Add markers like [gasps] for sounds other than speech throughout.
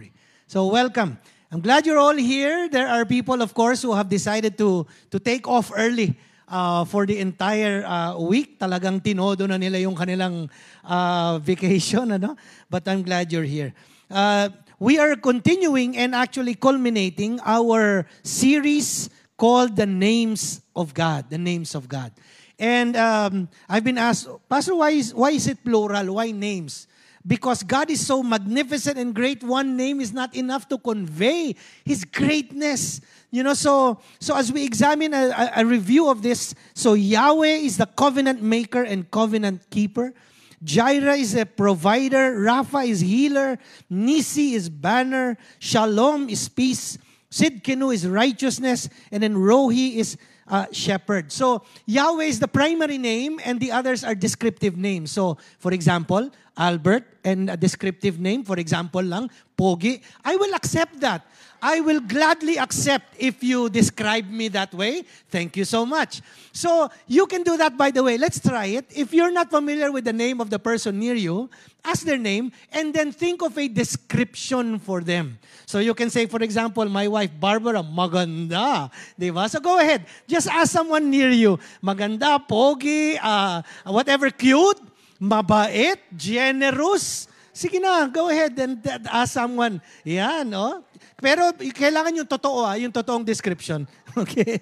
glory. So, welcome. I'm glad you're all here. There are people, of course, who have decided to, to take off early uh, for the entire uh, week. Talagang tinodo na nila yung kanilang uh, vacation. [laughs] Ano? But I'm glad you're here. Uh, we are continuing and actually culminating our series called The Names of God. The Names of God. And um, I've been asked, Pastor, why is, why is it plural? Why names? Because God is so magnificent and great, one name is not enough to convey His greatness. You know, so so as we examine a, a review of this, so Yahweh is the covenant maker and covenant keeper. Jireh is a provider. Rapha is healer. Nisi is banner. Shalom is peace. Sidkenu is righteousness. And then Rohi is uh, shepherd. So Yahweh is the primary name and the others are descriptive names. So for example, Albert and a descriptive name, for example lang, Pogi, I will accept that. I will gladly accept if you describe me that way. Thank you so much. So, you can do that, by the way. Let's try it. If you're not familiar with the name of the person near you, ask their name and then think of a description for them. So, you can say, for example, my wife, Barbara, maganda. Diba? So, go ahead. Just ask someone near you. Maganda, pogi, uh, whatever, cute, mabait, generous. Sige na, go ahead and ask someone. Yan, no? Pero kailangan yung totoo, ah, yung totoong description. [laughs] Okay?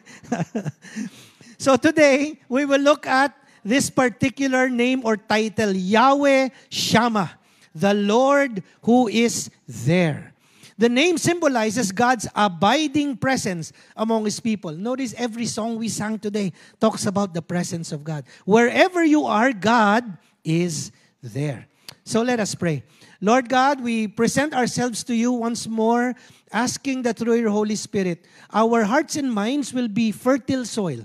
[laughs] so today, we will look at this particular name or title, Yahweh Shammah, the Lord who is there. The name symbolizes God's abiding presence among His people. Notice every song we sang today talks about the presence of God. Wherever you are, God is there. So let us pray. Lord God, we present ourselves to you once more asking that through your Holy Spirit, our hearts and minds will be fertile soil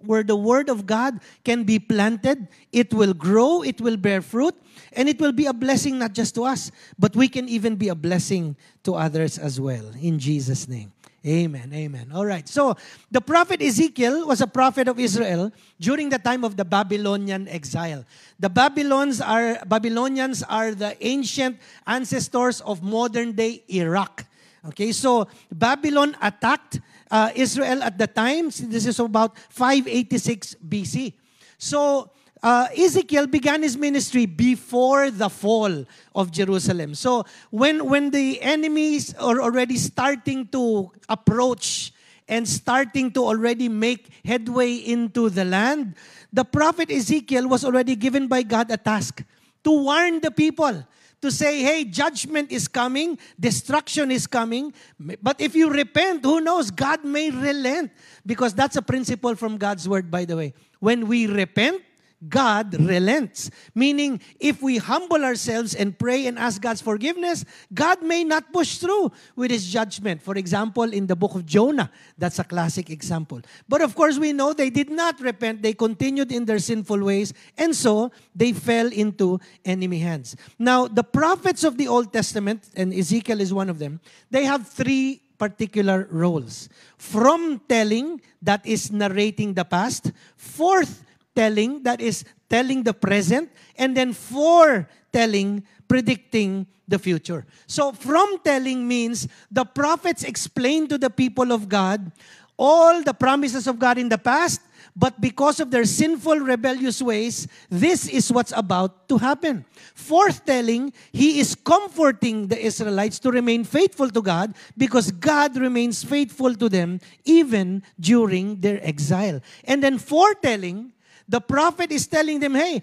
where the Word of God can be planted, it will grow, it will bear fruit, and it will be a blessing not just to us, but we can even be a blessing to others as well. In Jesus' name. Amen. Amen. All right. So, the prophet Ezekiel was a prophet of Israel during the time of the Babylonian exile. The Babylons are Babylonians are the ancient ancestors of modern day Iraq. Okay, so Babylon attacked uh, Israel at the time. This is about 586 BC. So uh, Ezekiel began his ministry before the fall of Jerusalem. So when when the enemies are already starting to approach and starting to already make headway into the land, the prophet Ezekiel was already given by God a task to warn the people to say, hey, judgment is coming, destruction is coming. But if you repent, who knows? God may relent. Because that's a principle from God's word, by the way. When we repent, God relents. Meaning, if we humble ourselves and pray and ask God's forgiveness, God may not push through with His judgment. For example, in the book of Jonah, that's a classic example. But of course, we know they did not repent. They continued in their sinful ways, and so they fell into enemy hands. Now, the prophets of the Old Testament, and Ezekiel is one of them, they have three particular roles. From telling, that is narrating the past. Fourth, telling, that is telling the present, and then foretelling, predicting the future. So from telling means the prophets explain to the people of God all the promises of God in the past, but because of their sinful, rebellious ways, this is what's about to happen. Foretelling, he is comforting the Israelites to remain faithful to God because God remains faithful to them even during their exile. And then foretelling, the prophet is telling them, hey,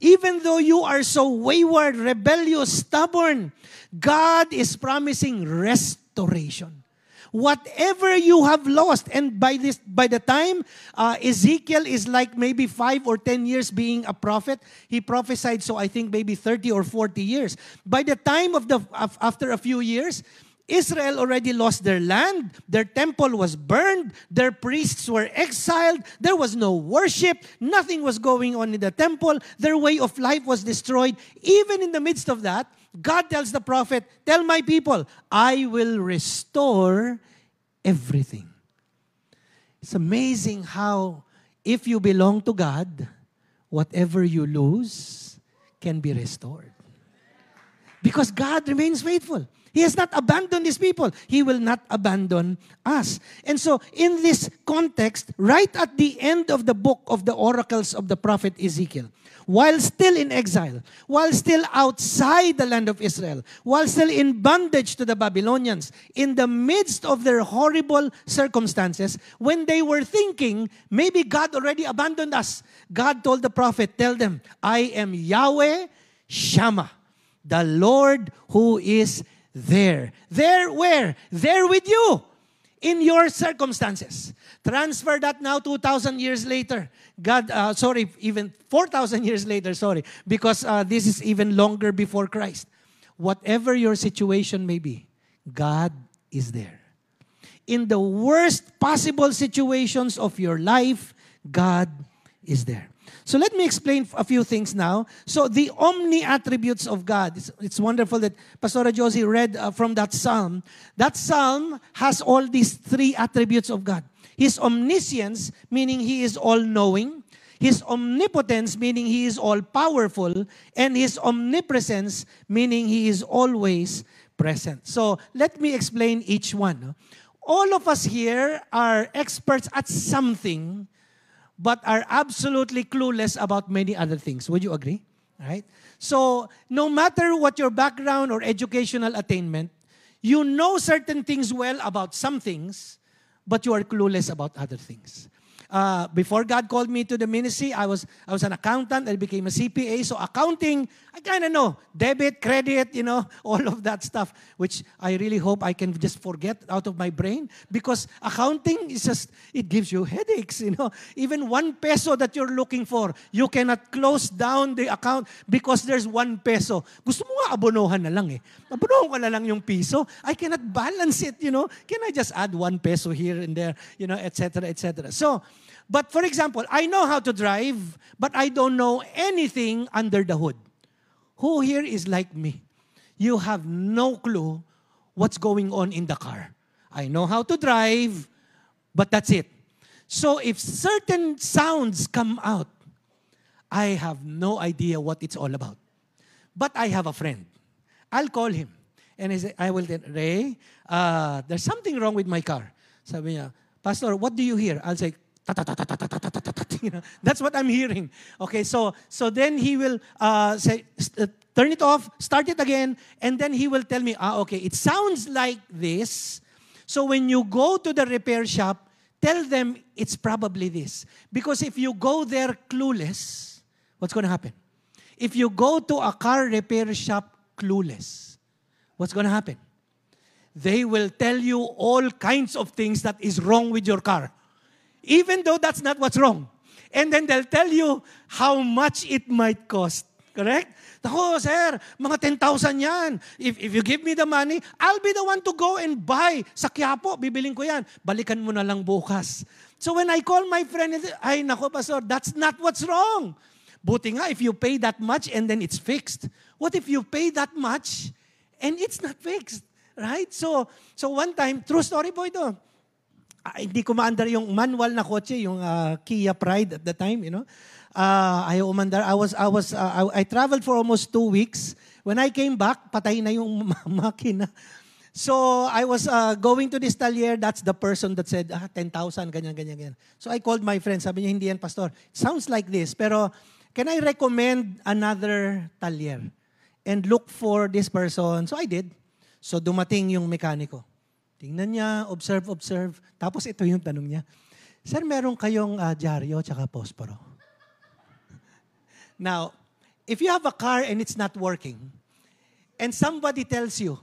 even though you are so wayward, rebellious, stubborn, God is promising restoration. Whatever you have lost, and by this, by the time uh, Ezekiel is like maybe five or ten years being a prophet, he prophesied. So I think maybe thirty or forty years. By the time of the after a few years, Israel already lost their land, their temple was burned, their priests were exiled, there was no worship, nothing was going on in the temple, their way of life was destroyed. Even in the midst of that, God tells the prophet, Tell my people, I will restore everything. It's amazing how, if you belong to God, whatever you lose can be restored. Because God remains faithful. He has not abandoned his people. He will not abandon us. And so, in this context, right at the end of the book of the oracles of the prophet Ezekiel, while still in exile, while still outside the land of Israel, while still in bondage to the Babylonians, in the midst of their horrible circumstances, when they were thinking, maybe God already abandoned us, God told the prophet, Tell them, I am Yahweh Shammah, the Lord who is there. There where? There with you in your circumstances. Transfer that now 2,000 years later. God, uh, sorry, even 4,000 years later, sorry, because uh, this is even longer before Christ. Whatever your situation may be, God is there. In the worst possible situations of your life, God is there. So let me explain a few things now. So the omni attributes of God. It's, it's wonderful that Pastor Josie read uh, from that psalm. That psalm has all these three attributes of God. His omniscience, meaning he is all knowing. His omnipotence, meaning he is all powerful. And his omnipresence, meaning he is always present. So let me explain each one. All of us here are experts at something but are absolutely clueless about many other things. Would you agree? Right? So, no matter what your background or educational attainment, you know certain things well about some things, but you are clueless about other things. Uh, before God called me to the ministry, I was I was an accountant. I became a CPA. So accounting, I kind of know debit, credit, you know, [laughs] all of that stuff, which I really hope I can just forget out of my brain because accounting is just it gives you headaches. [laughs] You know, even one peso that you're looking for, you cannot close down the account because there's one peso. Gusto mo nga abonohan na lang eh. Abonohan ko na lang yung piso. I cannot balance it. You know, can I just add one peso here and there? You know, etc. etc. So but for example, I know how to drive, but I don't know anything under the hood. Who here is like me? You have no clue what's going on in the car. I know how to drive, but that's it. So if certain sounds come out, I have no idea what it's all about. But I have a friend. I'll call him. And I, say, I will tell, Ray, uh, there's something wrong with my car. Sabi niya, Pastor, what do you hear? I'll say, that's what I'm hearing. Okay, so so then he will uh, say, turn it off, start it again, and then he will tell me, ah, okay, it sounds like this. So when you go to the repair shop, tell them it's probably this. Because if you go there clueless, what's going to happen? If you go to a car repair shop clueless, what's going to happen? They will tell you all kinds of things that is wrong with your car even though that's not what's wrong. And then they'll tell you how much it might cost. Correct? Ako, sir, mga 10,000 yan. If, if you give me the money, I'll be the one to go and buy. Sa Quiapo, bibiling ko yan. Balikan mo na lang bukas. So when I call my friend, ay nako, pastor, that's not what's wrong. Buti nga if you pay that much and then it's fixed. What if you pay that much and it's not fixed? Right? So, so one time, true story po ito uh, hindi ko maandar yung manual na kotse, yung uh, Kia Pride at the time, you know. Uh, ayaw umandar. I was, I was, uh, I, I traveled for almost two weeks. When I came back, patay na yung [laughs] makina. So I was uh, going to this talyer. That's the person that said, ah, 10,000, ganyan, ganyan, ganyan. So I called my friend. Sabi niya, hindi yan, pastor. Sounds like this. Pero can I recommend another talyer? And look for this person. So I did. So dumating yung mekaniko. Tingnan niya, observe, observe. Tapos ito yung tanong niya, Sir, meron kayong uh, dyaryo tsaka posporo? [laughs] Now, if you have a car and it's not working, and somebody tells you,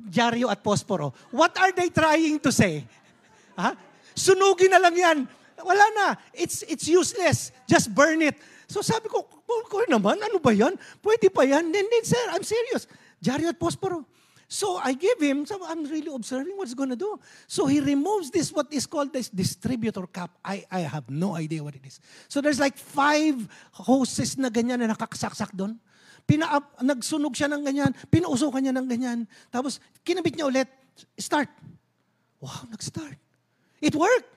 dyaryo at posporo, what are they trying to say? Ha? [laughs] Sunugin na lang yan. Wala na. It's, it's useless. Just burn it. So sabi ko, ko naman, ano ba yan? Pwede pa yan? Then, then sir, I'm serious. Dyaryo at posporo. So I give him, so I'm really observing what's going to do. So he removes this, what is called this distributor cap. I, I have no idea what it is. So there's like five hoses na ganyan na nakakasaksak doon. Pina, nagsunog siya ng ganyan, pinausukan niya ng ganyan. Tapos kinabit niya ulit, start. Wow, nag-start. It worked.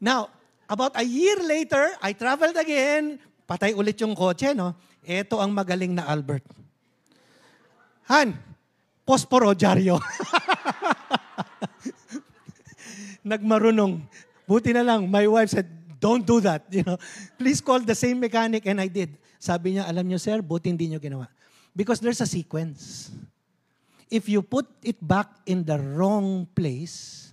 Now, about a year later, I traveled again, patay ulit yung kotse, no? Ito ang magaling na Albert. Han, posporo, dyaryo. [laughs] Nagmarunong. Buti na lang, my wife said, don't do that. You know, please call the same mechanic and I did. Sabi niya, alam niyo sir, buti hindi niyo ginawa. Because there's a sequence. If you put it back in the wrong place,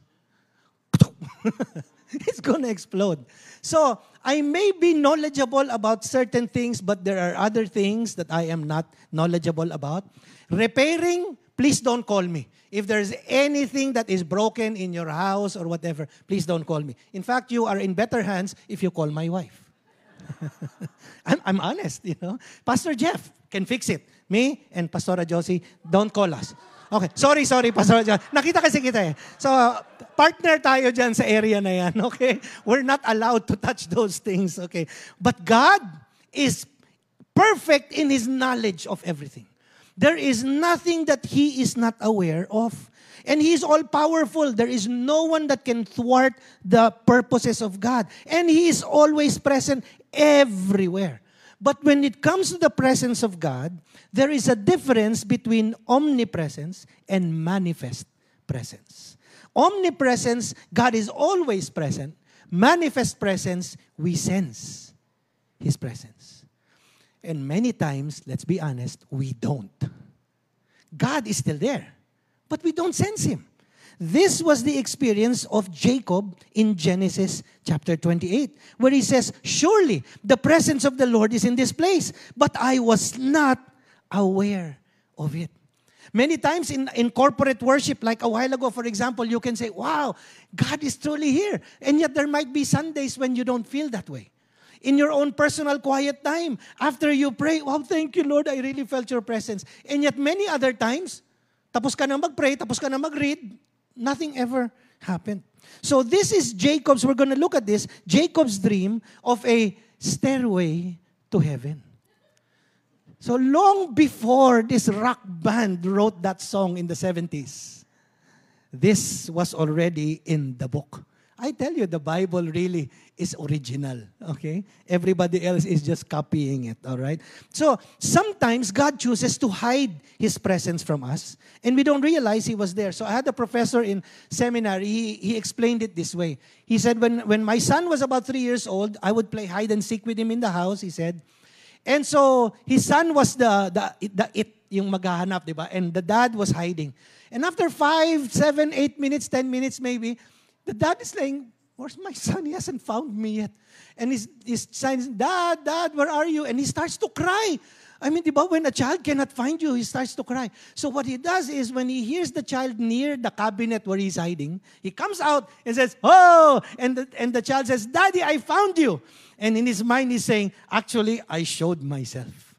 [laughs] it's gonna explode. So, I may be knowledgeable about certain things, but there are other things that I am not knowledgeable about. Repairing, please don't call me. If there's anything that is broken in your house or whatever, please don't call me. In fact, you are in better hands if you call my wife. [laughs] I'm, I'm honest, you know. Pastor Jeff can fix it. Me and Pastora Josie, don't call us. Okay. Sorry, sorry, Pastor John. Nakita kasi kita eh. So, partner tayo dyan sa area na yan, [laughs] okay? We're not allowed to touch those things, okay? But God is perfect in His knowledge of everything. There is nothing that He is not aware of. And He is all powerful. There is no one that can thwart the purposes of God. And He is always present everywhere. But when it comes to the presence of God, there is a difference between omnipresence and manifest presence. Omnipresence, God is always present. Manifest presence, we sense His presence. And many times, let's be honest, we don't. God is still there, but we don't sense Him. This was the experience of Jacob in Genesis chapter 28, where he says, Surely the presence of the Lord is in this place, but I was not aware of it. Many times in, in corporate worship, like a while ago, for example, you can say, Wow, God is truly here. And yet there might be Sundays when you don't feel that way in your own personal quiet time. After you pray, wow, thank you, Lord, I really felt your presence. And yet many other times, tapos ka na mag-pray, tapos ka na mag-read, nothing ever happened. So this is Jacob's, we're going to look at this, Jacob's dream of a stairway to heaven. So long before this rock band wrote that song in the 70s, this was already in the book. I tell you, the Bible really is original. Okay? Everybody else is just copying it. All right? So sometimes God chooses to hide His presence from us, and we don't realize He was there. So I had a professor in seminary, he, he explained it this way. He said, when, when my son was about three years old, I would play hide and seek with him in the house, he said. And so his son was the, the, the it, yung maghahanap, di ba? And the dad was hiding. And after five, seven, eight minutes, ten minutes maybe, the dad is saying, Where's my son? He hasn't found me yet. And his son is, Dad, Dad, where are you? And he starts to cry. I mean, diba, when a child cannot find you, he starts to cry. So what he does is when he hears the child near the cabinet where he's hiding, he comes out and says, Oh! And the, and the child says, Daddy, I found you. And in his mind, he's saying, Actually, I showed myself.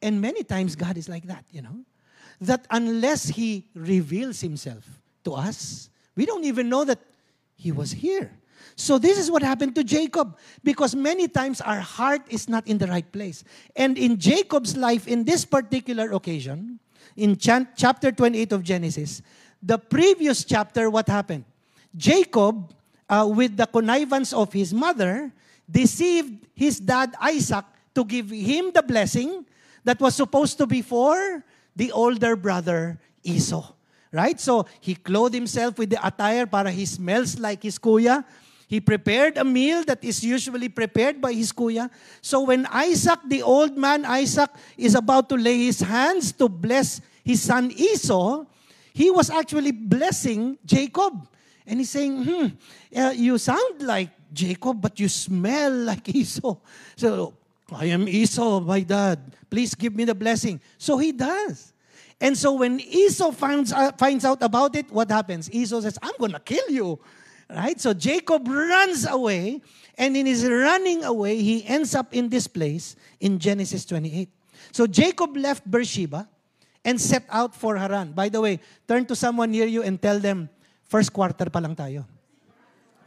And many times, God is like that, you know, that unless he reveals himself to us, we don't even know that he was here. So this is what happened to Jacob because many times our heart is not in the right place. And in Jacob's life, in this particular occasion, in chapter 28 of Genesis, the previous chapter, what happened? Jacob, uh, with the connivance of his mother, deceived his dad Isaac to give him the blessing that was supposed to be for the older brother Esau. Right? So, he clothed himself with the attire para he smells like his kuya. He prepared a meal that is usually prepared by his kuya. So when Isaac, the old man Isaac, is about to lay his hands to bless his son Esau, he was actually blessing Jacob. And he's saying, hmm, uh, you sound like Jacob, but you smell like [laughs] Esau. So, I am Esau, my dad. Please give me the blessing. So he does. And so when Esau finds out, finds out about it, what happens? Esau says, I'm going to kill you. Right? So Jacob runs away. And in his running away, he ends up in this place in Genesis 28. So Jacob left Beersheba and set out for Haran. By the way, turn to someone near you and tell them, first quarter pa lang tayo.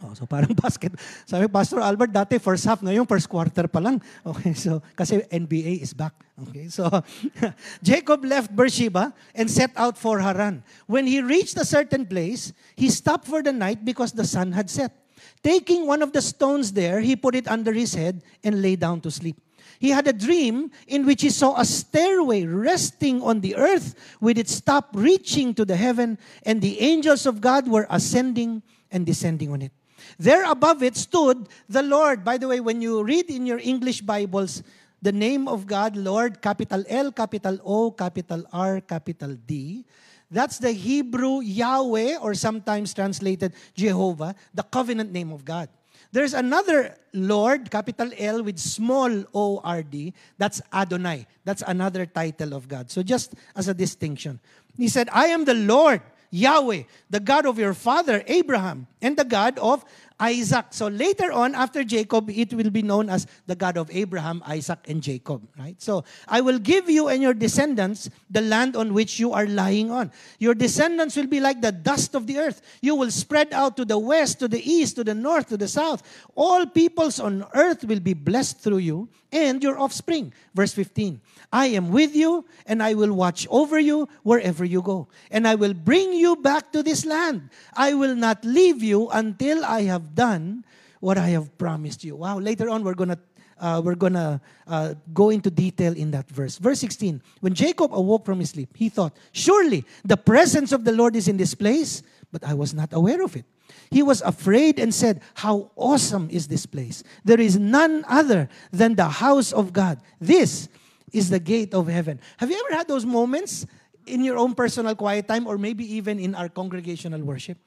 Oh, so parang [laughs] basket. Sabi Pastor Albert, dati first half, ngayon first quarter pa lang. Okay, so kasi NBA is back. Okay, so [laughs] Jacob left Beersheba and set out for Haran. When he reached a certain place, he stopped for the night because the sun had set. Taking one of the stones there, he put it under his head and lay down to sleep. he had a dream in which he saw a stairway resting on the earth with its top reaching to the heaven, and the angels of God were ascending and descending on it. There above it stood the Lord. By the way, when you read in your English Bibles, the name of God, Lord, capital L, capital O, capital R, capital D, that's the Hebrew Yahweh, or sometimes translated Jehovah, the covenant name of God. There's another Lord, capital L with small O R D. That's Adonai. That's another title of God. So just as a distinction. He said, I am the Lord, Yahweh, the God of your father Abraham, and the God of Isaac. So later on, after Jacob, it will be known as the God of Abraham, Isaac, and Jacob. Right? So I will give you and your descendants the land on which you are lying on. Your descendants will be like the dust of the earth. You will spread out to the west, to the east, to the north, to the south. All peoples on earth will be blessed through you and your offspring. Verse 15. I am with you, and I will watch over you wherever you go. And I will bring you back to this land. I will not leave you until I have done what I have promised you. Wow, later on we're going to uh, we're going to uh, go into detail in that verse. Verse 16 When Jacob awoke from his sleep, he thought, Surely the presence of the Lord is in this place, but I was not aware of it. He was afraid and said, How awesome is this place! There is none other than the house of God. This is the gate of heaven. Have you ever had those moments in your own personal quiet time or maybe even in our congregational worship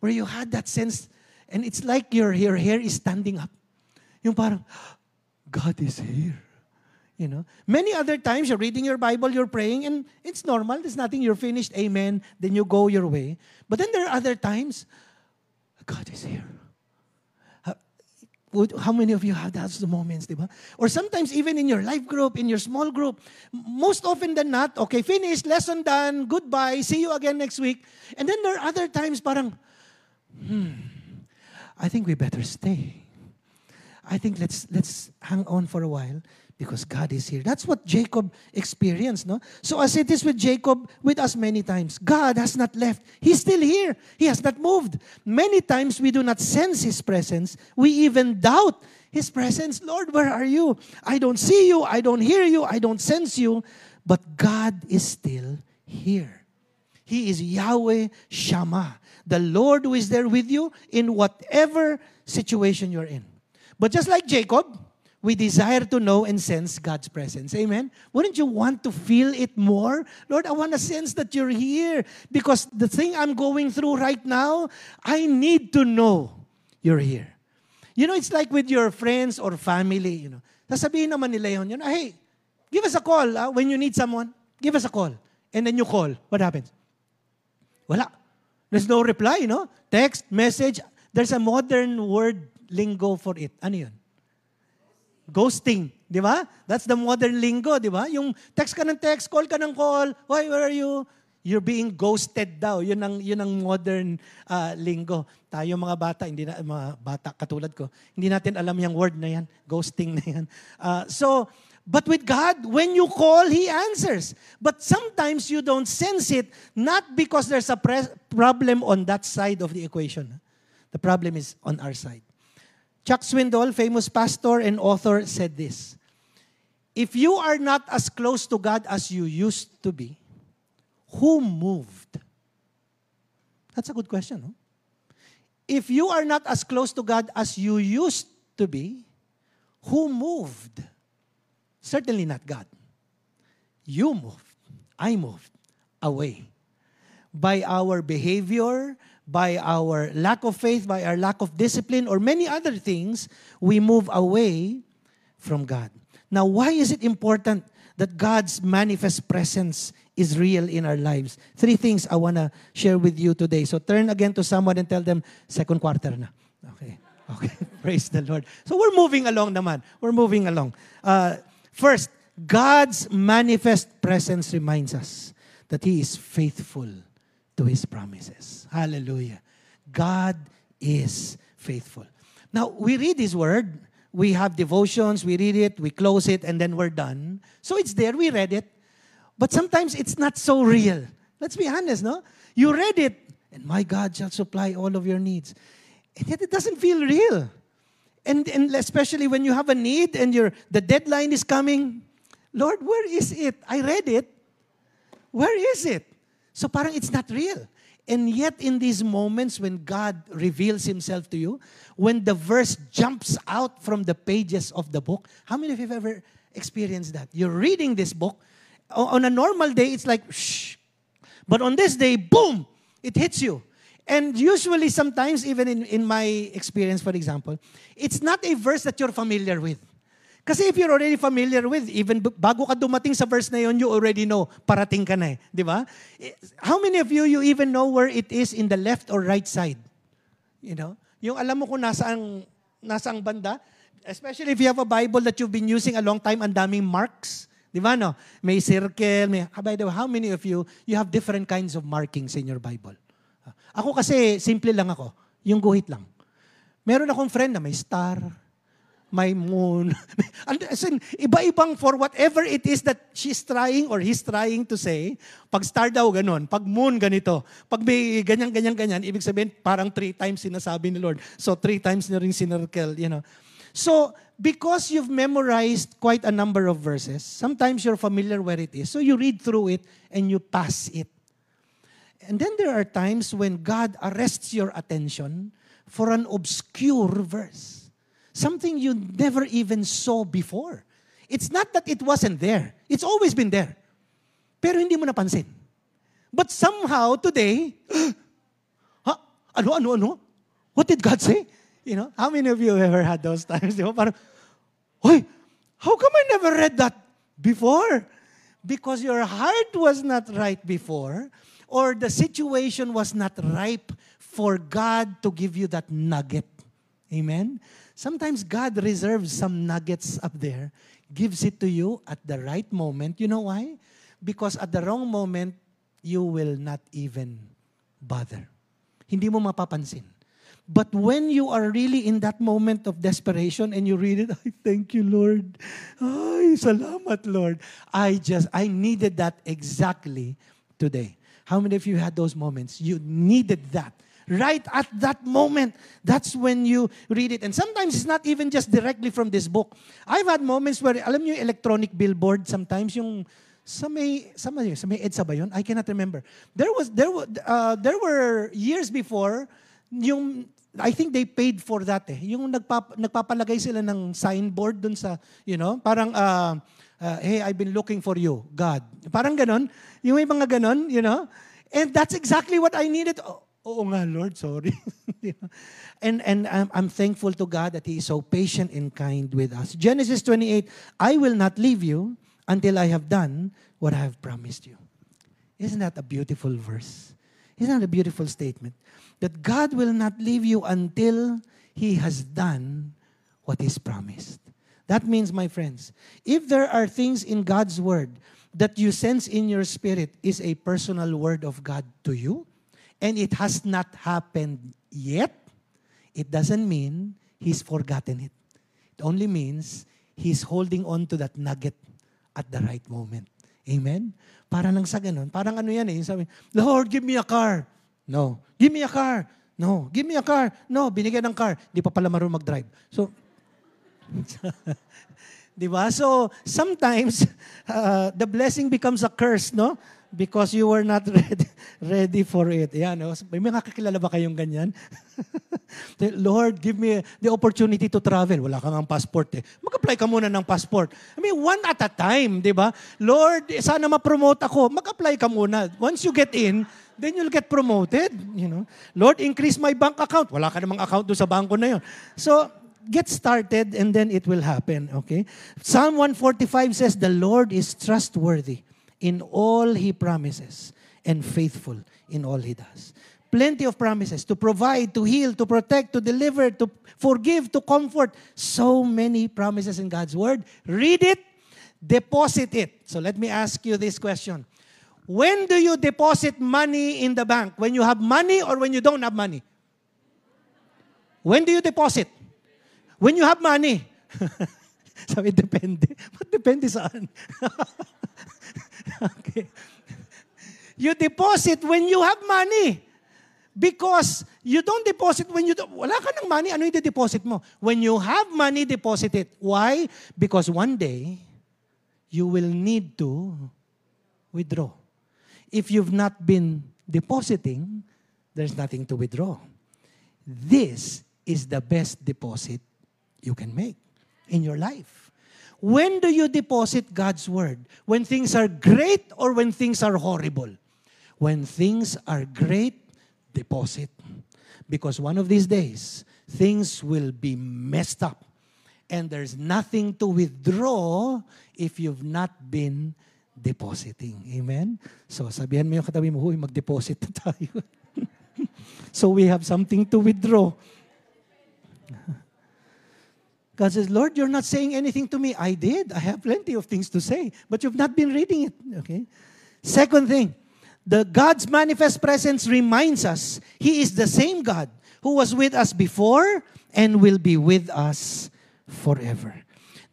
where you had that sense and it's like your, your hair is standing up. Yung parang, God is here. You know, many other times you're reading your Bible, you're praying, and it's normal. There's nothing. You're finished. Amen. Then you go your way. But then there are other times, God is here. How many of you have those moments? Or sometimes even in your life group, in your small group, most often than not, okay, finished, lesson done, goodbye, see you again next week. And then there are other times parang, hmm, I think we better stay. I think let's let's hang on for a while because God is here. That's what Jacob experienced, no? So I as it is with Jacob, with us many times, God has not left. He's still here. He has not moved. Many times we do not sense His presence. We even doubt His presence. Lord, where are you? I don't see you. I don't hear you. I don't sense you. But God is still here. He is Yahweh Shammah, the Lord who is there with you in whatever situation you're in. But just like Jacob, we desire to know and sense God's presence. Amen? Wouldn't you want to feel it more? Lord, I want to sense that you're here because the thing I'm going through right now, I need to know you're here. You know, it's like with your friends or family, you know. Sasabihin naman nila yun, you know, hey, give us a call uh, when you need someone. Give us a call. And then you call. What happens? Wala. There's no reply, you know. Text, message. There's a modern word lingo for it. Ano yun? Ghosting, di ba? That's the modern lingo, di ba? Yung text ka ng text, call ka ng call, why, where are you? You're being ghosted daw. Yun ang, yun ang modern uh, lingo. Tayo mga bata, hindi na, mga bata katulad ko, hindi natin alam yung word na yan. Ghosting na yan. Uh, so, But with God, when you call, He answers. But sometimes you don't sense it, not because there's a problem on that side of the equation. The problem is on our side. Chuck Swindoll, famous pastor and author, said this If you are not as close to God as you used to be, who moved? That's a good question. No? If you are not as close to God as you used to be, who moved? Certainly not God. You moved. I moved away. By our behavior, by our lack of faith, by our lack of discipline, or many other things, we move away from God. Now, why is it important that God's manifest presence is real in our lives? Three things I want to share with you today. So turn again to someone and tell them, second quarter na. Okay. Okay. [laughs] Praise the Lord. So we're moving along naman. We're moving along. Uh, first, God's manifest presence reminds us that He is faithful to His promises. Hallelujah. God is faithful. Now, we read His Word. We have devotions, we read it, we close it, and then we're done. So it's there, we read it. But sometimes it's not so real. Let's be honest, no? You read it, and my God shall supply all of your needs. And yet it doesn't feel real. And, and especially when you have a need and your, the deadline is coming, Lord, where is it? I read it. Where is it? So parang it's not real. And yet, in these moments when God reveals Himself to you, when the verse jumps out from the pages of the book, how many of you have ever experienced that? You're reading this book. On a normal day, it's like, shh. But on this day, boom, it hits you. And usually, sometimes, even in, in my experience, for example, it's not a verse that you're familiar with. Kasi if you're already familiar with, even bago ka dumating sa verse na yon, you already know, parating ka na eh. Di ba? How many of you, you even know where it is in the left or right side? You know? Yung alam mo kung nasaan, nasaan banda, especially if you have a Bible that you've been using a long time, ang daming marks. Di ba no? May circle, may, ah, by the way, how many of you, you have different kinds of markings in your Bible? Ako kasi, simple lang ako. Yung guhit lang. Meron akong friend na may star, my moon. [laughs] As in, iba-ibang for whatever it is that she's trying or he's trying to say. Pag star daw, ganun. Pag moon, ganito. Pag may ganyan, ganyan, ganyan, ibig sabihin, parang three times sinasabi ni Lord. So, three times na rin sinircle, you know. So, because you've memorized quite a number of verses, sometimes you're familiar where it is. So, you read through it and you pass it. And then there are times when God arrests your attention for an obscure verse. Something you never even saw before. It's not that it wasn't there. It's always been there. Pero hindi mo napansin. But somehow today, [gasps] ha? Ano, ano, ano? What did God say? You know, how many of you ever had those times? [laughs] Parang, Hoy, how come I never read that before? Because your heart was not right before, or the situation was not ripe for God to give you that nugget. Amen? Sometimes God reserves some nuggets up there, gives it to you at the right moment. You know why? Because at the wrong moment, you will not even bother. Hindi mo mapapansin. But when you are really in that moment of desperation and you read it, I thank you, Lord. Ay, salamat, Lord. I just, I needed that exactly today. How many of you had those moments? You needed that right at that moment. That's when you read it. And sometimes it's not even just directly from this book. I've had moments where, alam niyo electronic billboard sometimes, yung sa may, sa may, sa may EDSA ba yun? I cannot remember. There was, there, uh, there were years before, yung I think they paid for that eh. Yung nagpap, nagpapalagay sila ng signboard dun sa, you know, parang, uh, uh, hey, I've been looking for you, God. Parang ganon. Yung may mga ganon, you know. And that's exactly what I needed. Oo nga, Lord, sorry. [laughs] and and I'm, I'm thankful to God that He is so patient and kind with us. Genesis 28, I will not leave you until I have done what I have promised you. Isn't that a beautiful verse? Isn't that a beautiful statement? That God will not leave you until He has done what is promised. That means, my friends, if there are things in God's Word that you sense in your spirit is a personal word of God to you, and it has not happened yet, it doesn't mean He's forgotten it. It only means He's holding on to that nugget at the right moment. Amen? Para nang sa ganun, parang ano yan eh, sabi, Lord, give me a car. No. Give me a car. No. Give me a car. No, binigyan ng car. Di pa pala marunong mag-drive. So, [laughs] di ba? So, sometimes, [laughs] uh, the blessing becomes a curse, no? Because you were not [laughs] ready, ready for it. Yan, no? May mga kakilala ba kayong ganyan? [laughs] Lord, give me the opportunity to travel. Wala kang ang passport eh. Mag-apply ka muna ng passport. I mean, one at a time, di ba? Lord, sana ma-promote ako. Mag-apply ka muna. Once you get in, then you'll get promoted. You know? Lord, increase my bank account. Wala ka namang account doon sa banko na yon. So, get started and then it will happen. Okay? Psalm 145 says, The Lord is trustworthy in all He promises and faithful in all He does. Plenty of promises to provide, to heal, to protect, to deliver, to forgive, to comfort. So many promises in God's Word. Read it, deposit it. So let me ask you this question. When do you deposit money in the bank? When you have money or when you don't have money? When do you deposit? When you have money. [laughs] Sabi, depende. Ba't [laughs] depende saan? [laughs] [laughs] okay. You deposit when you have money. Because you don't deposit when you, do, wala ka ng money, ano yung deposit mo? When you have money, deposit it. Why? Because one day, you will need to withdraw. If you've not been depositing, there's nothing to withdraw. This is the best deposit you can make in your life. When do you deposit God's word? When things are great or when things are horrible? When things are great, deposit. Because one of these days, things will be messed up. And there's nothing to withdraw if you've not been depositing. Amen? So sabihan mo yung katabi mo, huy, mag-deposit [laughs] tayo. so we have something to withdraw. God says, Lord, you're not saying anything to me. I did. I have plenty of things to say, but you've not been reading it. Okay? Second thing, the God's manifest presence reminds us He is the same God who was with us before and will be with us forever.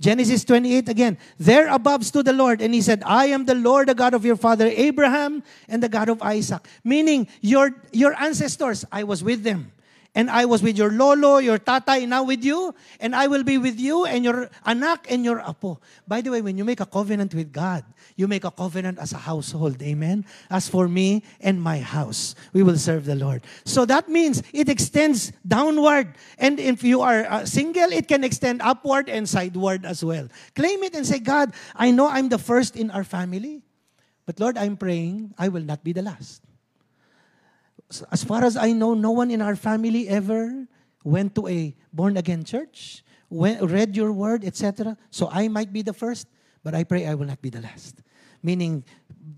Genesis 28 again. There above stood the Lord, and he said, I am the Lord, the God of your father Abraham and the God of Isaac. Meaning, your, your ancestors, I was with them. And I was with your lolo, your tatay, now with you. And I will be with you and your anak and your apo. By the way, when you make a covenant with God, you make a covenant as a household. Amen? As for me and my house, we will serve the Lord. So that means it extends downward. And if you are uh, single, it can extend upward and sideward as well. Claim it and say, God, I know I'm the first in our family. But Lord, I'm praying I will not be the last as far as I know, no one in our family ever went to a born again church, went, read your word, etc. So I might be the first, but I pray I will not be the last. Meaning,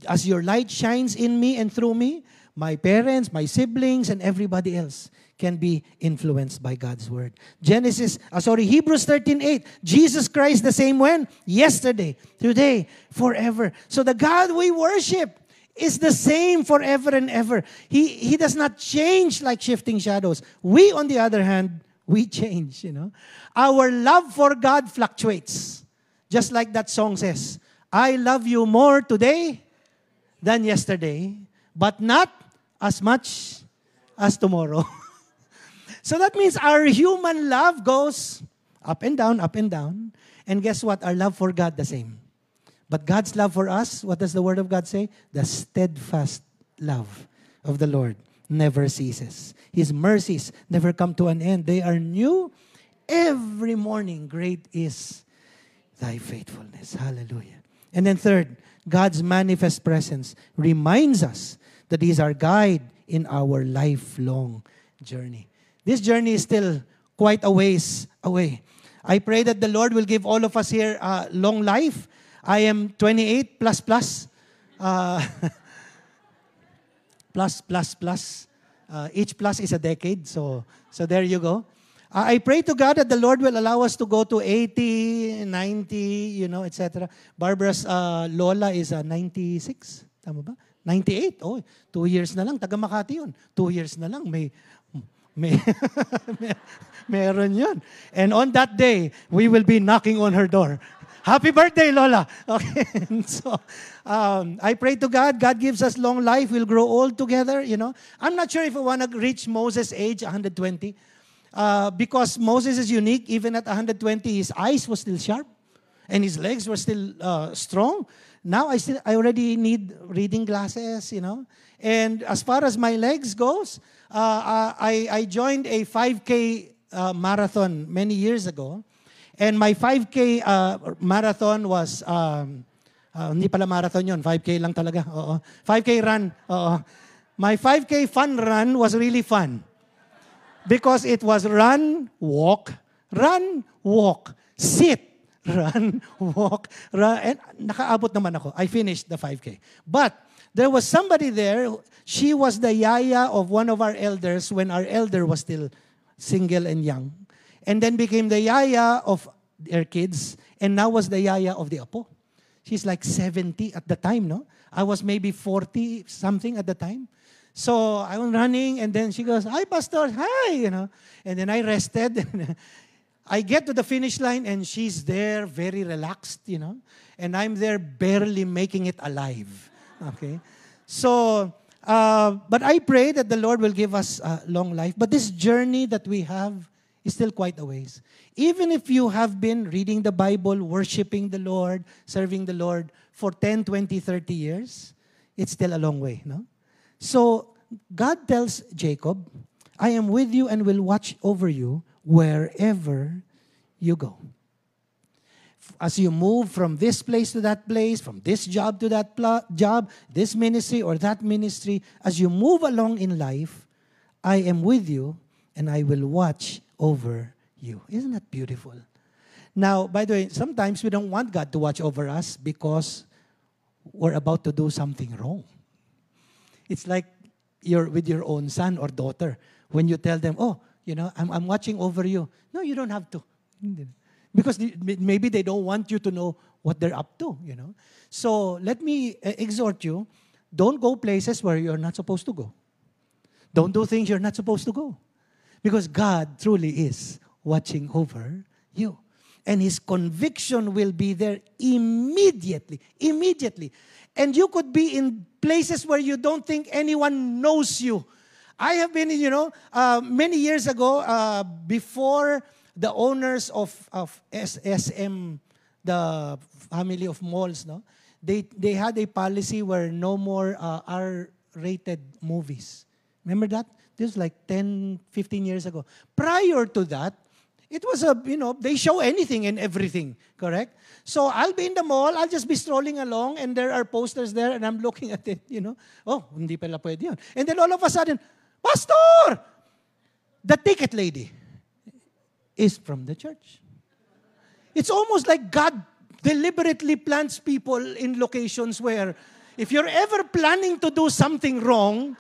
as your light shines in me and through me, my parents, my siblings, and everybody else can be influenced by God's word. Genesis, uh, sorry, Hebrews 13:8. Jesus Christ the same when? Yesterday, today, forever. So the God we worship is the same forever and ever. He, he does not change like shifting shadows. We, on the other hand, we [laughs] change, you know. Our love for God fluctuates. Just like that song says, I love you more today than yesterday, but not as much as tomorrow. [laughs] so that means our human love goes up and down, up and down. And guess what? Our love for God the same. But God's love for us, what does the Word of God say? The steadfast love of the Lord never ceases. His mercies never come to an end. They are new every morning. Great is thy faithfulness. Hallelujah. And then, third, God's manifest presence reminds us that He is our guide in our lifelong journey. This journey is still quite a ways away. I pray that the Lord will give all of us here uh, long life I am 28 plus plus. Uh, [laughs] plus, plus, plus. Uh, each plus is a decade. So, so there you go. Uh, I pray to God that the Lord will allow us to go to 80, 90, you know, etc. Barbara's uh, Lola is uh, 96. Tama ba? 98. Oh, two years na lang. Taga Makati yun. Two years na lang. May, may, [laughs] meron yun. And on that day, we will be knocking on her door. Happy birthday, Lola. [laughs] Okay. so um, I pray to God. God gives us long life. We'll grow old together, you know. I'm not sure if I want to reach Moses' age, 120. Uh, because Moses is unique. Even at 120, his eyes were still sharp. And his legs were still uh, strong. Now I still I already need reading glasses, you know. And as far as my legs goes, uh, I, I joined a 5K uh, marathon many years ago. And my 5K uh, marathon was, um, uh, hindi pala marathon yon 5K lang talaga. Oo. 5K run. Oo. My 5K fun run was really fun. Because it was run, walk, run, walk, sit, [laughs] run, walk, run. And nakaabot naman ako. I finished the 5K. But there was somebody there. She was the yaya of one of our elders when our elder was still single and young and then became the yaya of their kids, and now was the yaya of the apo. She's like 70 at the time, no? I was maybe 40 something at the time. So I was running, and then she goes, Hi, Pastor, hi, you know. And then I rested. [laughs] I get to the finish line, and she's there very relaxed, you know. And I'm there barely making it alive. Okay? So uh, but I pray that the Lord will give us uh, long life. But this journey that we have is still quite a ways. Even if you have been reading the Bible, worshiping the Lord, serving the Lord for 10, 20, 30 years, it's still a long way, no? So God tells Jacob, I am with you and will watch over you wherever you go. As you move from this place to that place, from this job to that pl- job, this ministry or that ministry, as you move along in life, I am with you and I will watch over you. Isn't that beautiful? Now, by the way, sometimes we don't want God to watch over us because we're about to do something wrong. It's like you're with your own son or daughter. When you tell them, oh, you know, I'm, I'm watching over you. No, you don't have to. Because maybe they don't want you to know what they're up to, you know. So let me uh, exhort you don't go places where you're not supposed to go. Don't do things you're not supposed to go. Because God truly is watching over you. And His conviction will be there immediately. Immediately. And you could be in places where you don't think anyone knows you. I have been, you know, uh, many years ago, uh, before the owners of, of SM, the family of malls, no, they, they had a policy where no more uh, R-rated movies. Remember that? This was like 10, 15 years ago. Prior to that, it was a, you know, they show anything and everything, correct? So I'll be in the mall, I'll just be strolling along, and there are posters there, and I'm [laughs] looking at it, you know. Oh, hindi pala pwede yun. And then all of a sudden, Pastor! The ticket lady is from the church. It's almost like God deliberately plants people in locations where if you're ever planning to do something wrong,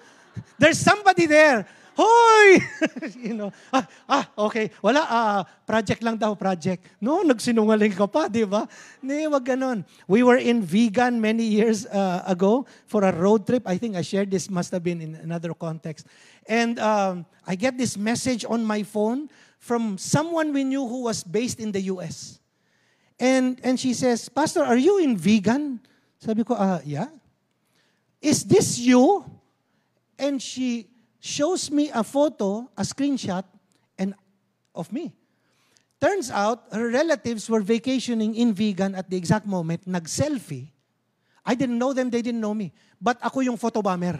there's somebody there. Hoy! [laughs] you know, ah, ah, okay. Wala, ah, project lang daw, project. No, nagsinungaling ka pa, di ba? Hindi, wag ganon. We were in vegan many years uh, ago for a road trip. I think I shared this, must have been in another context. And um, I get this message on my phone from someone we knew who was based in the US. And, and she says, Pastor, are you in vegan? Sabi ko, ah, yeah. Is this you? And she shows me a photo, a screenshot, and of me. Turns out, her relatives were vacationing in Vegan at the exact moment, nag-selfie. I didn't know them, they didn't know me. But ako yung photo bomber.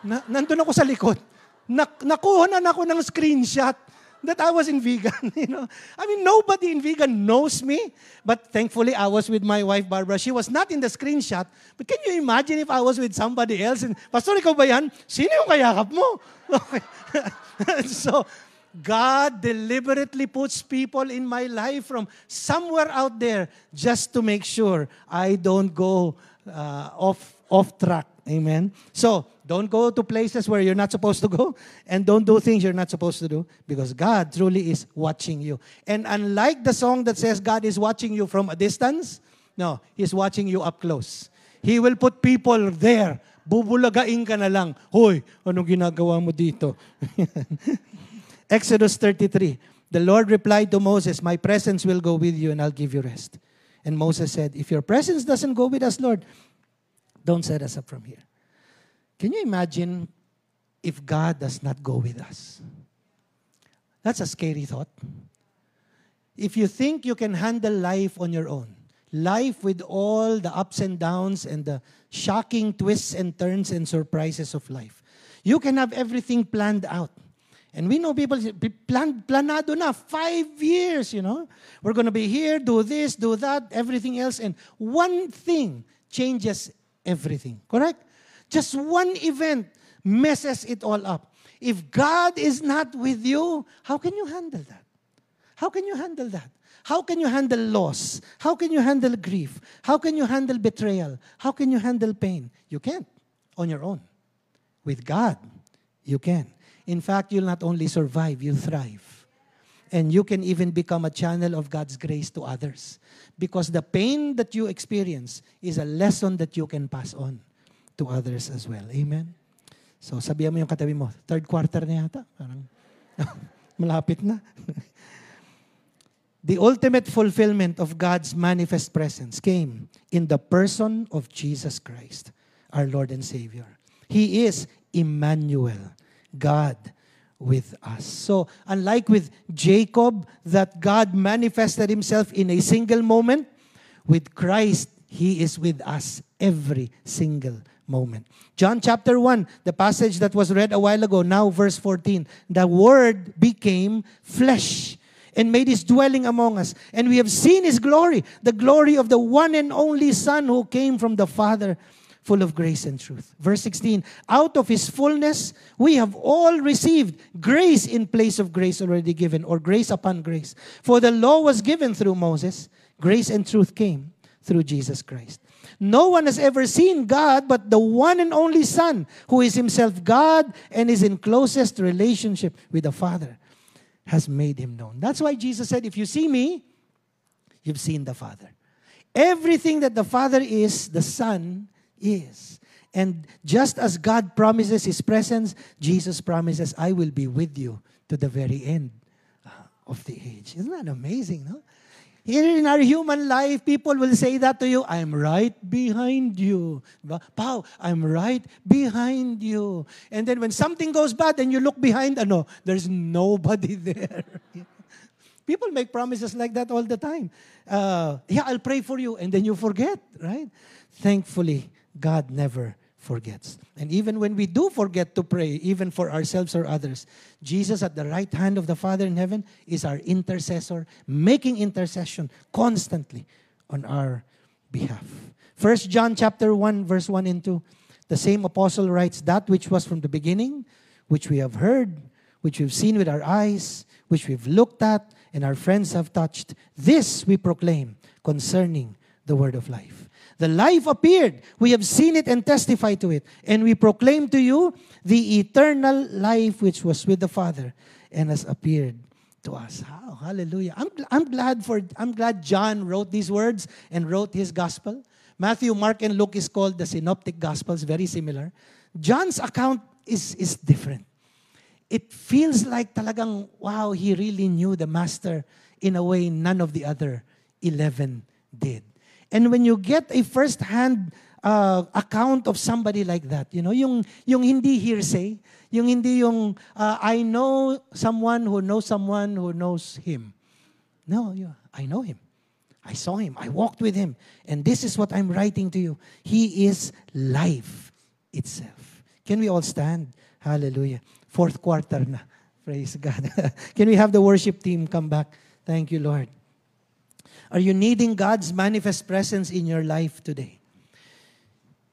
Na, nandun ako sa likod. Nak, nakuha na ako ng screenshot that I was in vegan. [laughs] You know, I mean, nobody in vegan knows me. But thankfully, I was with my wife Barbara. She was not in the screenshot. But can you imagine if I was with somebody else? And Pastor, ikaw ba yan? Sino yung kayakap mo? [laughs] [laughs] So, God deliberately puts people in my life from somewhere out there just to make sure I don't go uh, off off track. Amen. So, don't go to places where you're not supposed to go and don't do things you're not supposed to do because God truly is watching you. And unlike the song that says God is watching you from a distance, no, He's watching you up close. He will put people there. Bubulagain ka na lang. Hoy, anong ginagawa mo dito? [laughs] Exodus 33. The Lord replied to Moses, My presence will go with you and I'll give you rest. And Moses said, If your presence doesn't go with us, Lord, don't set us up from here. Can you imagine if God does not go with us? That's a scary thought. If you think you can handle life on your own, life with all the ups and downs and the shocking twists and turns and surprises of life, you can have everything planned out. And we know people plan, planado na, five years, you know. We're going to be here, do this, do that, everything else. And one thing changes everything. Correct? Just one event messes it all up. If God is not with you, how can you handle that? How can you handle that? How can you handle loss? How can you handle grief? How can you handle betrayal? How can you handle pain? You can't on your own. With God, you can. In fact, you'll not only survive, you'll thrive. And you can even become a channel of God's grace to others. Because the pain that you experience is a lesson that you can pass on to others as well. Amen? So, sabihan mo yung katabi mo, third quarter na yata. Parang, [laughs] malapit na. the ultimate fulfillment of God's manifest presence came in the person of Jesus Christ, our Lord and Savior. He is Emmanuel, God with us. So, unlike with Jacob, that God manifested himself in a single moment, with Christ, he is with us every single moment. John chapter 1, the passage that was read a while ago, now verse 14. The Word became flesh and made his dwelling among us. And we have seen his glory, the glory of the one and only Son who came from the Father full of grace and truth. Verse 16, out of his fullness, we have all received grace in place of grace already given, or grace upon grace. For the law was given through Moses, grace and truth came through Jesus Christ. No one has ever seen God but the one and only Son, who is himself God and is in closest relationship with the Father, has made him known. That's why Jesus said, If you see me, you've seen the Father. Everything that the Father is, the Son is. And just as God promises His presence, Jesus promises, I will be with you to the very end uh, of the age. Isn't that amazing? No? Here in our human life, people will say that to you, I'm right behind you. Pow, I'm right behind you. And then when something goes bad and you look behind, ano, there's nobody [laughs] there. people make promises like that all the time. Uh, yeah, I'll pray for you. And then you forget, right? Thankfully, God never forgets. And even when we do forget to pray, even for ourselves or others, Jesus at the right hand of the Father in heaven is our intercessor, making intercession constantly on our behalf. First John chapter 1 verse 1 and 2. The same apostle writes that which was from the beginning, which we have heard, which we've seen with our eyes, which we've looked at and our friends have touched. This we proclaim concerning the word of life. The life appeared. We have seen it and testify to it. And we proclaim to you the eternal life which was with the Father and has appeared to us. Oh, hallelujah. I'm, I'm glad for I'm glad John wrote these words and wrote his gospel. Matthew, Mark, and Luke is called the synoptic gospels, very similar. John's account is, is different. It feels like talagang, wow, he really knew the master in a way none of the other 11 did. And when you get a first-hand uh, account of somebody like that, you know, yung, yung hindi hearsay, yung hindi yung, uh, I know someone who knows someone who knows him. No, yeah, I know him. I saw him. I walked with him. And this is what I'm writing to you. He is life itself. Can we all stand? Hallelujah. Fourth quarter na. Praise God. [laughs] Can we have the worship team come back? Thank you, Lord. Are you needing God's manifest presence in your life today?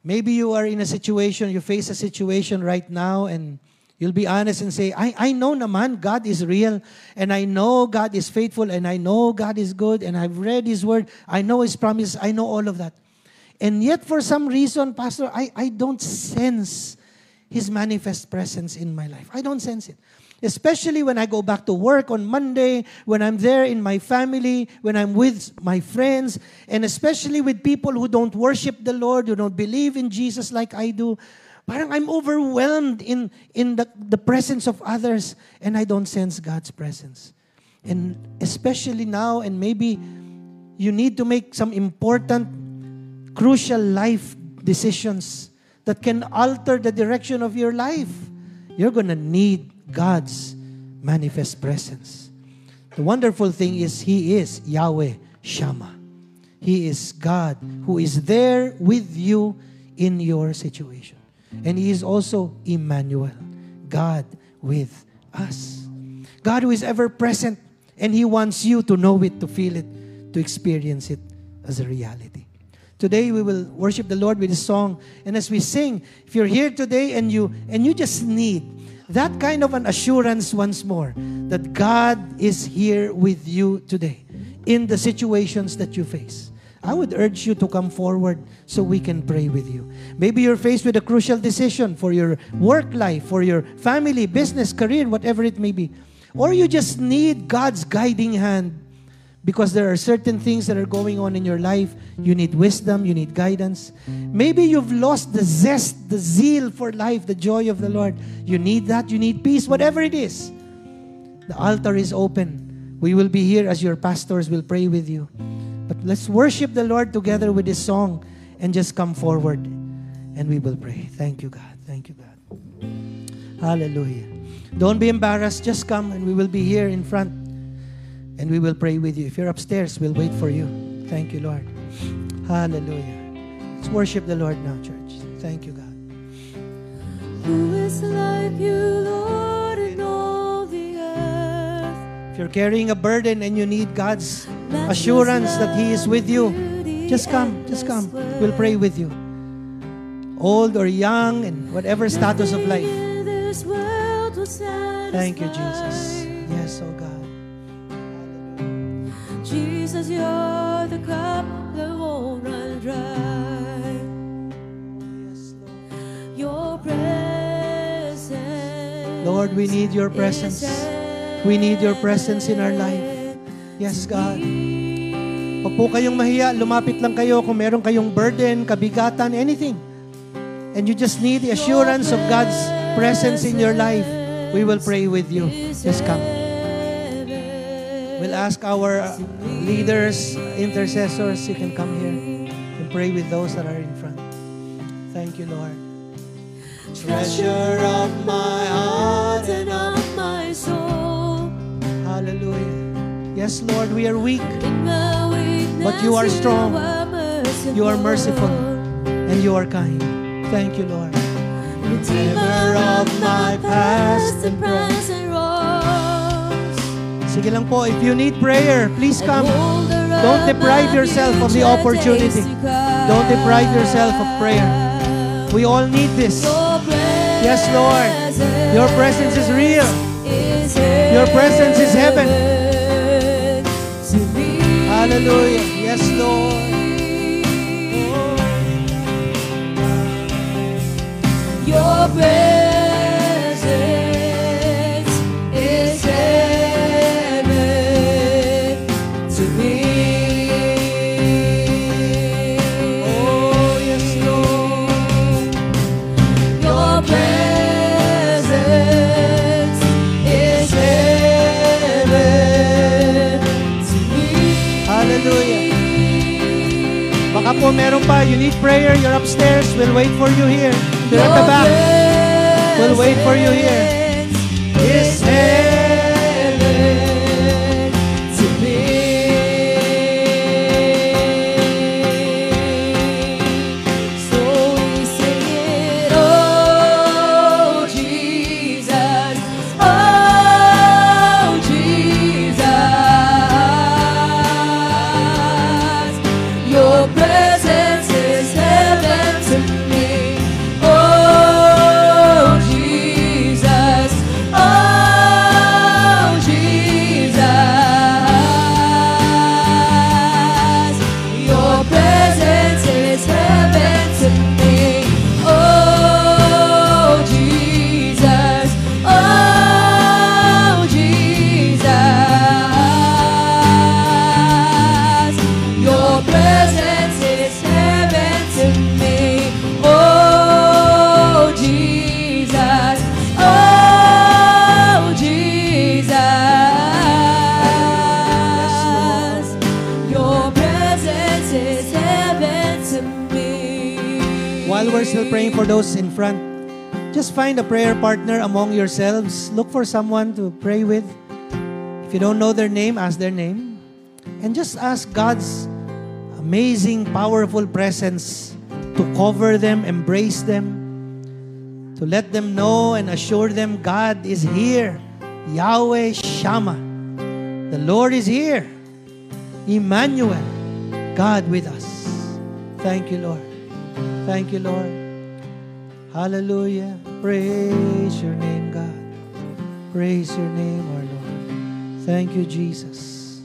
Maybe you are in a situation, you face a situation right now, and you'll be honest and say, I, I know naman God is real, and I know God is faithful, and I know God is good, and I've read His Word, I know His promises, I know all of that. And yet, for some reason, Pastor, I, I don't sense His manifest presence in my life. I don't sense it. Especially when I go back to work on Monday, when I'm there in my family, when I'm with my friends, and especially with people who don't worship the Lord, who don't believe in Jesus like I do. Parang I'm overwhelmed in, in the, the presence of others and I don't sense God's presence. And especially now, and maybe you need to make some important, crucial life decisions that can alter the direction of your life. You're going to need God's manifest presence. The wonderful thing is He is Yahweh Shammah. He is God who is there with you in your situation. And He is also Emmanuel, God with us. God who is ever present and He wants you to know it, to feel it, to experience it as a reality. Today we will worship the Lord with a song. And as we sing, if you're here today and you and you just need that kind of an assurance once more that God is here with you today in the situations that you face. I would urge you to come forward so we can pray with you. Maybe you're faced with a crucial decision for your work life, for your family, business, career, whatever it may be. Or you just need God's guiding hand because there are certain things that are going on in your life. You need wisdom, you need guidance. Maybe you've lost the zest, the zeal for life, the joy of the Lord. You need that, you need peace, whatever it is. The altar is open. We will be here as your pastors will pray with you. But let's worship the Lord together with this song and just come forward and we will pray. Thank you, God. Thank you, God. Hallelujah. Don't be embarrassed. Just come and we will be here in front and we will pray with you. If you're upstairs, we'll wait for you. Thank you, Lord. Hallelujah. Let's worship the Lord now, church. Thank you, God. Who is like you, Lord, in all the earth? If you're carrying a burden and you need God's assurance that He is with you, just come. Just come. We'll pray with you. Old or young and whatever status of life. This world will Thank you. Jesus. Jesus, you're the cup that won't run dry. Yes, Lord. Your presence. Lord, we need your presence. We need your presence in our life. Yes, God. Huwag po kayong mahiya. Lumapit lang kayo kung meron kayong burden, kabigatan, anything. And you just need the assurance of God's presence in your life. We will pray with you. Just come. We'll ask our leaders, intercessors, you can come here and pray with those that are in front. Thank you, Lord. Treasure of my heart and of my soul. Hallelujah. Yes, Lord, we are weak In my weakness, But you are strong. You are merciful. and you are kind. Thank you, Lord. Redeemer of my past and present. Sige lang po, if you need prayer, please come. Don't deprive yourself of the opportunity. days to come. Don't deprive yourself of prayer. We all need this. Yes, Lord. Your presence is real. Your presence is heaven. Hallelujah. Yes, Lord. Your presence po meron pa, you need prayer, you're upstairs, we'll wait for you here. You're at the back. We'll wait for you here. Those in front, just find a prayer partner among yourselves. Look for someone to pray with. If you don't know their name, ask their name. And just ask God's amazing, powerful presence to cover them, embrace them, to let them know and assure them God is here. Yahweh Shammah. The Lord is here. Emmanuel, God with us. Thank you, Lord. Thank you, Lord. Hallelujah. Praise your name, God. Praise your name, our Lord. Thank you, Jesus.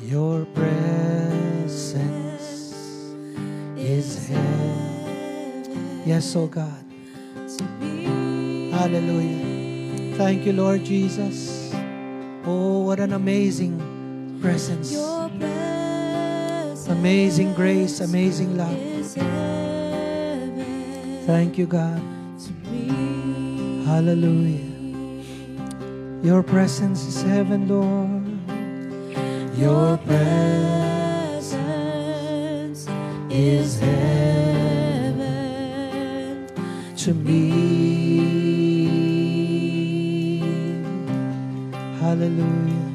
Your presence is heaven. Yes, oh God. Hallelujah. Thank you, Lord Jesus. Oh, what an amazing presence. Your presence Amazing grace, amazing love. Thank you, God. Hallelujah. Your presence is heaven, Lord. Your presence is heaven to me. Hallelujah.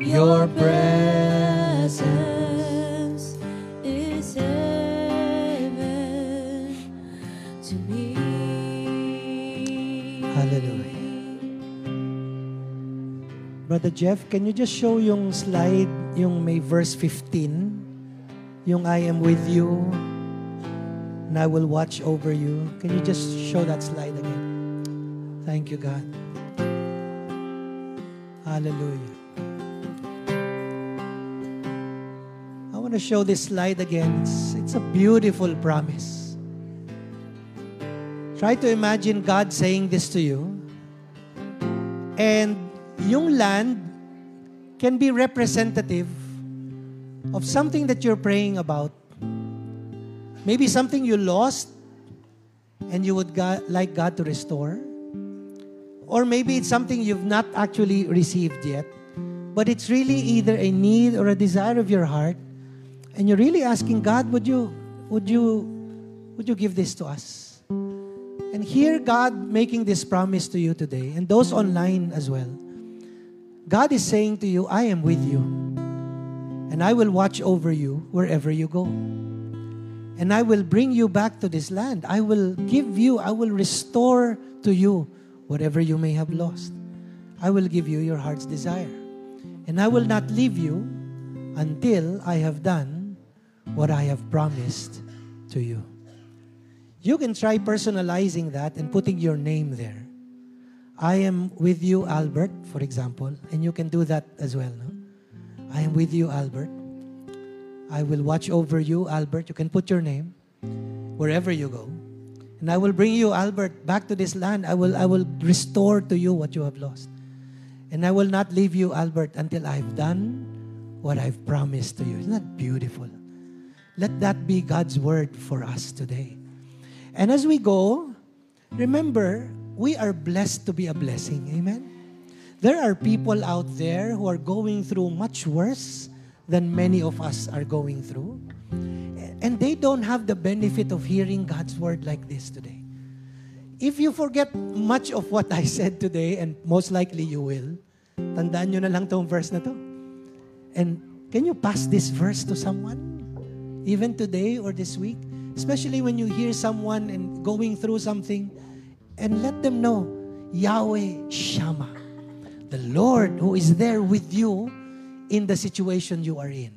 Your presence Brother Jeff, can you just show yung slide, yung may verse 15? Yung I am with you and I will watch over you. Can you just show that slide again? Thank you, God. Hallelujah. I want to show this slide again. It's, it's a beautiful promise. Try to imagine God saying this to you. And yung land can be representative of something that you're praying about. Maybe something you lost and you would like God to restore. Or maybe it's something you've not actually received yet, but it's really either a need or a desire of your heart, and you're really asking God, would you, would you, would you give this to us? And hear God making this promise to you today, and those online as well. God is saying to you, I am with you, and I will watch over you wherever you go. And I will bring you back to this land. I will give you, I will restore to you whatever you may have lost. I will give you your heart's desire. And I will not leave you until I have done what I have promised to you. You can try personalizing that and putting your name there. I am with you, Albert, for example, and you can do that as well. No? I am with you, Albert. I will watch over you, Albert. You can put your name wherever you go. And I will bring you, Albert, back to this land. I will, I will restore to you what you have lost. And I will not leave you, Albert, until I've done what I've promised to you. Isn't that beautiful? Let that be God's word for us today. And as we go, remember, we are blessed to be a blessing. Amen? There are people out there who are going through much worse than many of us are going through. And they don't have the benefit of hearing God's word like this today. If you forget much of what I said today, and most likely you will, tandaan nyo na lang tong verse na to. And can you pass this verse to someone? Even today or this week? Especially when you hear someone and going through something, and let them know, Yahweh Shammah, the Lord who is there with you in the situation you are in.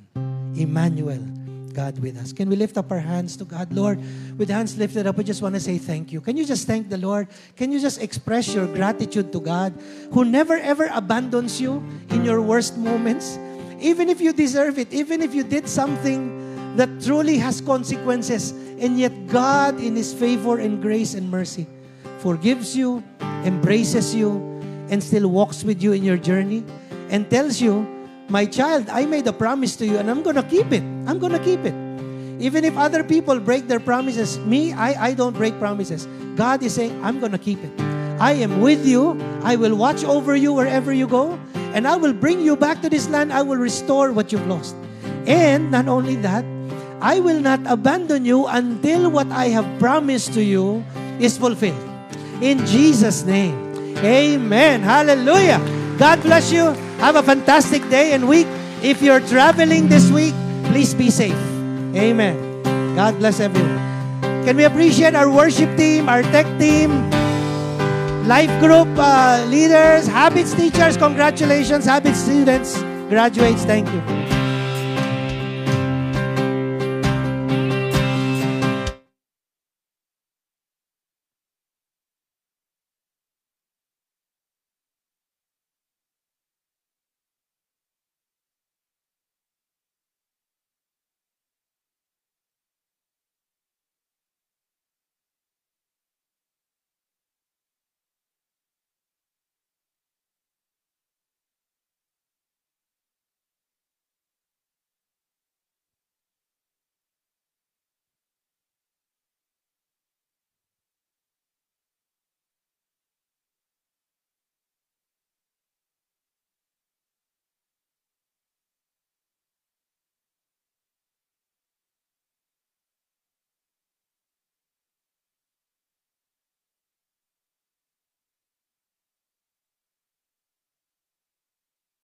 Emmanuel, God with us. Can we lift up our hands to God? Lord, with hands lifted up, we just want to say thank you. Can you just thank the Lord? Can you just express your gratitude to God who never ever abandons you in your worst moments? Even if you deserve it, even if you did something that truly has consequences, and yet God, in His favor and grace and mercy, forgives you, embraces you, and still walks with you in your journey and tells you, My child, I made a promise to you and I'm going to keep it. I'm going to keep it. Even if other people break their promises, me, I, I don't break promises. God is saying, I'm going to keep it. I am with you. I will watch over you wherever you go. And I will bring you back to this land. I will restore what you've lost. And not only that, I will not abandon you until what I have promised to you is fulfilled. In Jesus' name. Amen. Hallelujah. God bless you. Have a fantastic day and week. If you're traveling this week, please be safe. Amen. God bless everyone. Can we appreciate our worship team, our tech team, life group uh, leaders, habits teachers? Congratulations, habits students, graduates. Thank you.